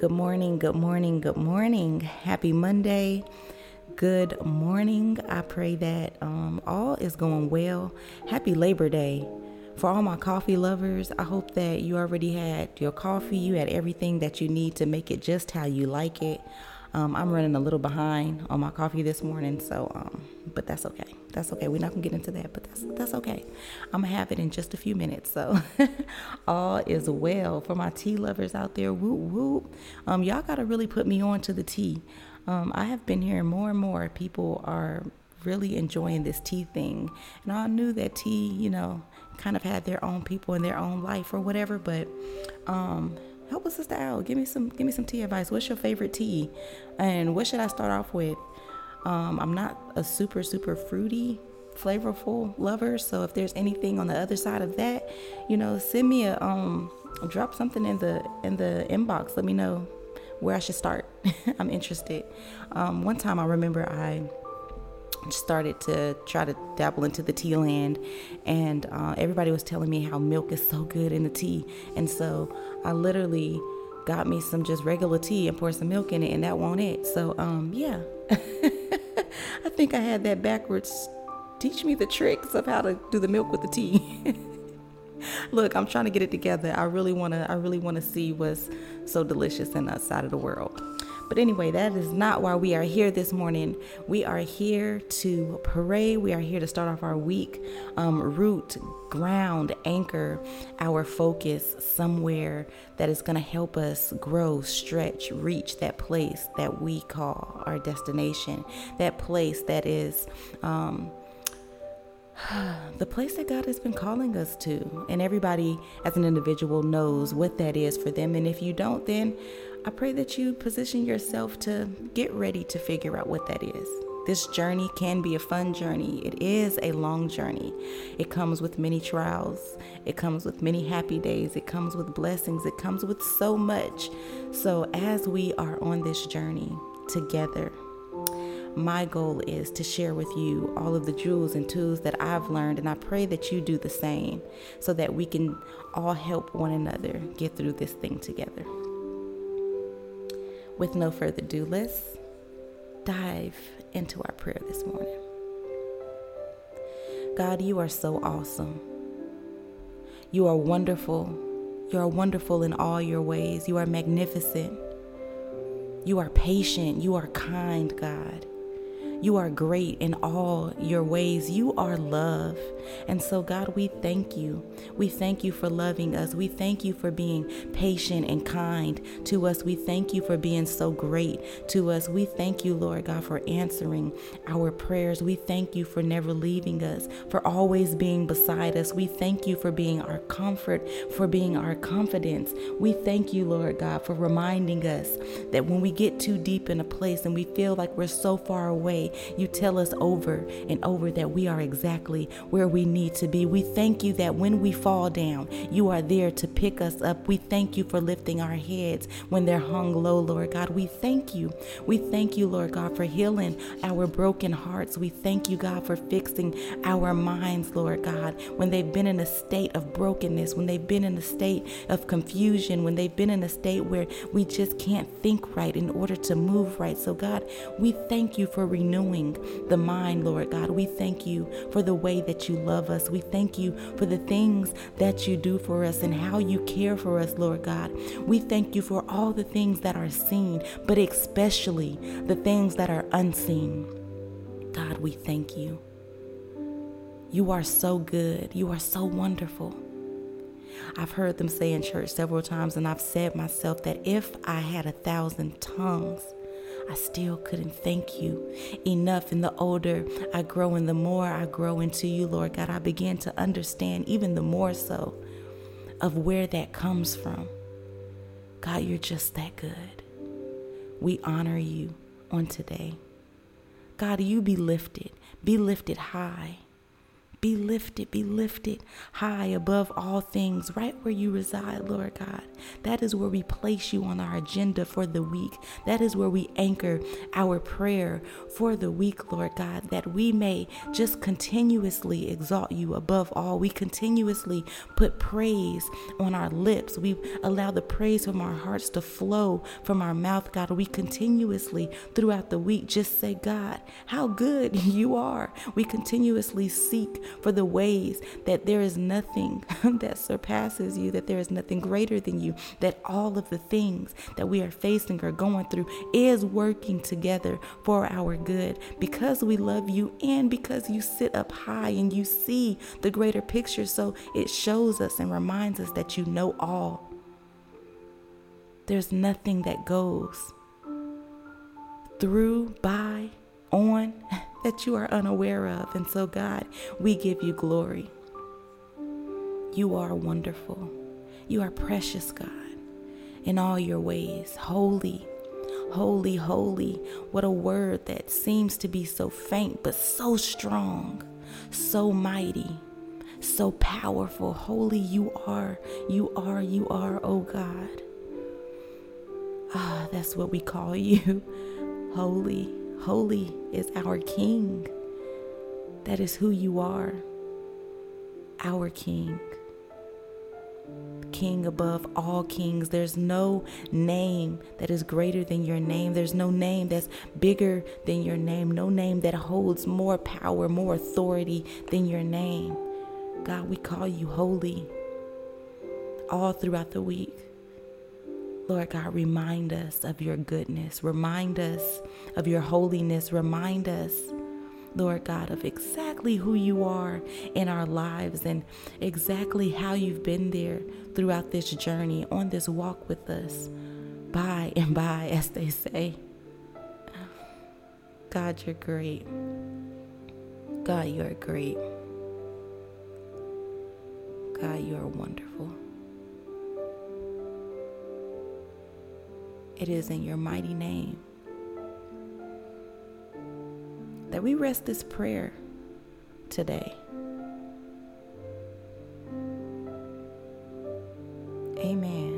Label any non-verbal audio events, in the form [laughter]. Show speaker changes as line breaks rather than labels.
Good morning, good morning, good morning. Happy Monday. Good morning. I pray that um, all is going well. Happy Labor Day. For all my coffee lovers, I hope that you already had your coffee, you had everything that you need to make it just how you like it. Um, I'm running a little behind on my coffee this morning, so um, but that's okay. That's okay. We're not gonna get into that, but that's that's okay. I'm gonna have it in just a few minutes. So [laughs] all is well for my tea lovers out there. Whoop whoop. Um, y'all gotta really put me on to the tea. Um, I have been hearing more and more people are really enjoying this tea thing, and I knew that tea, you know, kind of had their own people in their own life or whatever, but um help us sister out. Give me some give me some tea advice. What's your favorite tea? And what should I start off with? Um, I'm not a super super fruity flavorful lover, so if there's anything on the other side of that, you know, send me a um drop something in the in the inbox. Let me know where I should start. [laughs] I'm interested. Um, one time I remember I started to try to dabble into the tea land and uh, everybody was telling me how milk is so good in the tea and so i literally got me some just regular tea and poured some milk in it and that won't it so um yeah [laughs] [laughs] i think i had that backwards. Teach me the tricks of how to do the milk with the tea. [laughs] Look i'm trying to get it together. I really want to i really want to see what's so delicious in that side of the world but anyway, that is not why we are here this morning. We are here to pray. We are here to start off our week, um, root, ground, anchor our focus somewhere that is going to help us grow, stretch, reach that place that we call our destination, that place that is. Um, the place that God has been calling us to. And everybody, as an individual, knows what that is for them. And if you don't, then I pray that you position yourself to get ready to figure out what that is. This journey can be a fun journey. It is a long journey. It comes with many trials. It comes with many happy days. It comes with blessings. It comes with so much. So, as we are on this journey together, my goal is to share with you all of the jewels and tools that I've learned, and I pray that you do the same so that we can all help one another get through this thing together. With no further ado, let's dive into our prayer this morning. God, you are so awesome. You are wonderful. You are wonderful in all your ways. You are magnificent. You are patient. You are kind, God. You are great in all your ways. You are love. And so, God, we thank you. We thank you for loving us. We thank you for being patient and kind to us. We thank you for being so great to us. We thank you, Lord God, for answering our prayers. We thank you for never leaving us, for always being beside us. We thank you for being our comfort, for being our confidence. We thank you, Lord God, for reminding us that when we get too deep in a place and we feel like we're so far away, you tell us over and over that we are exactly where we need to be. We thank you that when we fall down, you are there to pick us up. We thank you for lifting our heads when they're hung low, Lord God. We thank you. We thank you, Lord God, for healing our broken hearts. We thank you, God, for fixing our minds, Lord God, when they've been in a state of brokenness, when they've been in a state of confusion, when they've been in a state where we just can't think right in order to move right. So, God, we thank you for renewing renewing the mind, Lord God. We thank you for the way that you love us. We thank you for the things that you do for us and how you care for us, Lord God. We thank you for all the things that are seen, but especially the things that are unseen. God, we thank you. You are so good. You are so wonderful. I've heard them say in church several times, and I've said myself that if I had a thousand tongues, I still couldn't thank you enough. And the older I grow and the more I grow into you, Lord God, I begin to understand even the more so of where that comes from. God, you're just that good. We honor you on today. God, you be lifted, be lifted high. Be lifted, be lifted high above all things, right where you reside, Lord God. That is where we place you on our agenda for the week. That is where we anchor our prayer for the week, Lord God, that we may just continuously exalt you above all. We continuously put praise on our lips. We allow the praise from our hearts to flow from our mouth, God. We continuously throughout the week just say, God, how good [laughs] you are. We continuously seek for the ways that there is nothing [laughs] that surpasses you, that there is nothing greater than you, that all of the things that we are facing or going through is working together for our good because we love you and because you sit up high and you see the greater picture. So it shows us and reminds us that you know all. There's nothing that goes through, by, on that you are unaware of. And so, God, we give you glory. You are wonderful. You are precious, God, in all your ways. Holy, holy, holy. What a word that seems to be so faint, but so strong, so mighty, so powerful. Holy you are, you are, you are, oh God. Ah, that's what we call you. [laughs] Holy, holy is our King. That is who you are, our King. King above all kings. There's no name that is greater than your name. There's no name that's bigger than your name. No name that holds more power, more authority than your name. God, we call you holy all throughout the week. Lord God, remind us of your goodness. Remind us of your holiness. Remind us, Lord God, of exactly who you are in our lives and exactly how you've been there throughout this journey, on this walk with us, by and by, as they say. God, you're great. God, you're great. God, you are wonderful. It is in your mighty name. That we rest this prayer today. Amen.